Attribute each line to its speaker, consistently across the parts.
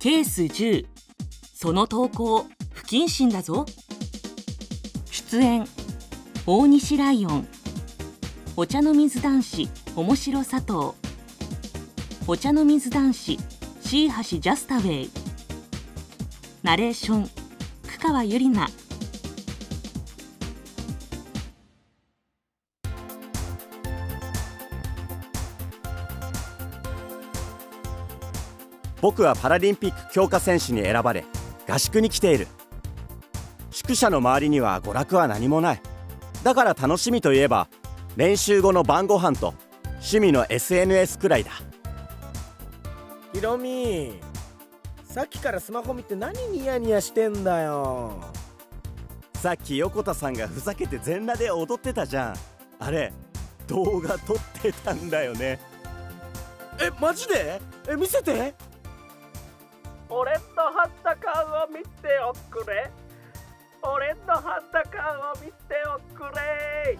Speaker 1: ケース10その投稿不謹慎だぞ。出演大西ライオン。お茶の水男子面白佐藤。お茶の水男子椎橋ジャスタウェイ。ナレーション久川ゆりな。
Speaker 2: 僕はパラリンピック強化選手に選ばれ合宿に来ている。宿舎の周りには娯楽は何もない。だから楽しみといえば練習後の晩ご飯と趣味の SNS くらいだ。
Speaker 3: ひろみさっきからスマホ見て何ニヤニヤしてんだよ。
Speaker 2: さっき横田さんがふざけて全裸で踊ってたじゃん。あれ動画撮ってたんだよね。
Speaker 3: えマジで？え見せて？
Speaker 4: 俺の裸を見ておくれ。俺の裸を見ておくれ。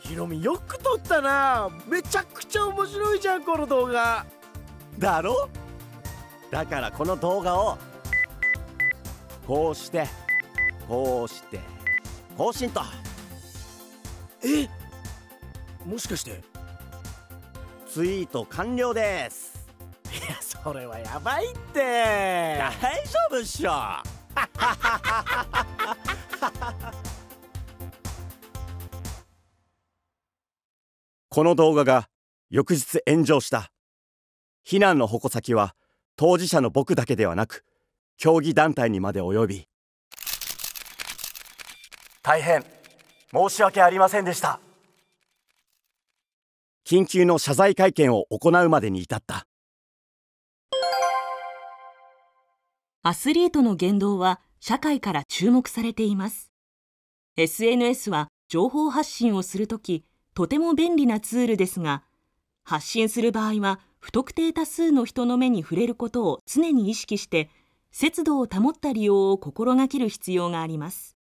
Speaker 3: ひろみよく撮ったな。めちゃくちゃ面白いじゃんこの動画。
Speaker 2: だろ？だからこの動画をこうしてこうして更新と。
Speaker 3: え？もしかして
Speaker 2: ツイート完了です。
Speaker 3: いやそれはやばいって。
Speaker 2: 大丈夫っしょ。この動画が翌日炎上した。非難の矛先は当事者の僕だけではなく競技団体にまで及び。大変申し訳ありませんでした緊急の謝罪会見を行うまでに至った。
Speaker 1: アスリートの言動は社会から注目されています。SNS は情報発信をするときとても便利なツールですが発信する場合は不特定多数の人の目に触れることを常に意識して節度を保った利用を心がける必要があります。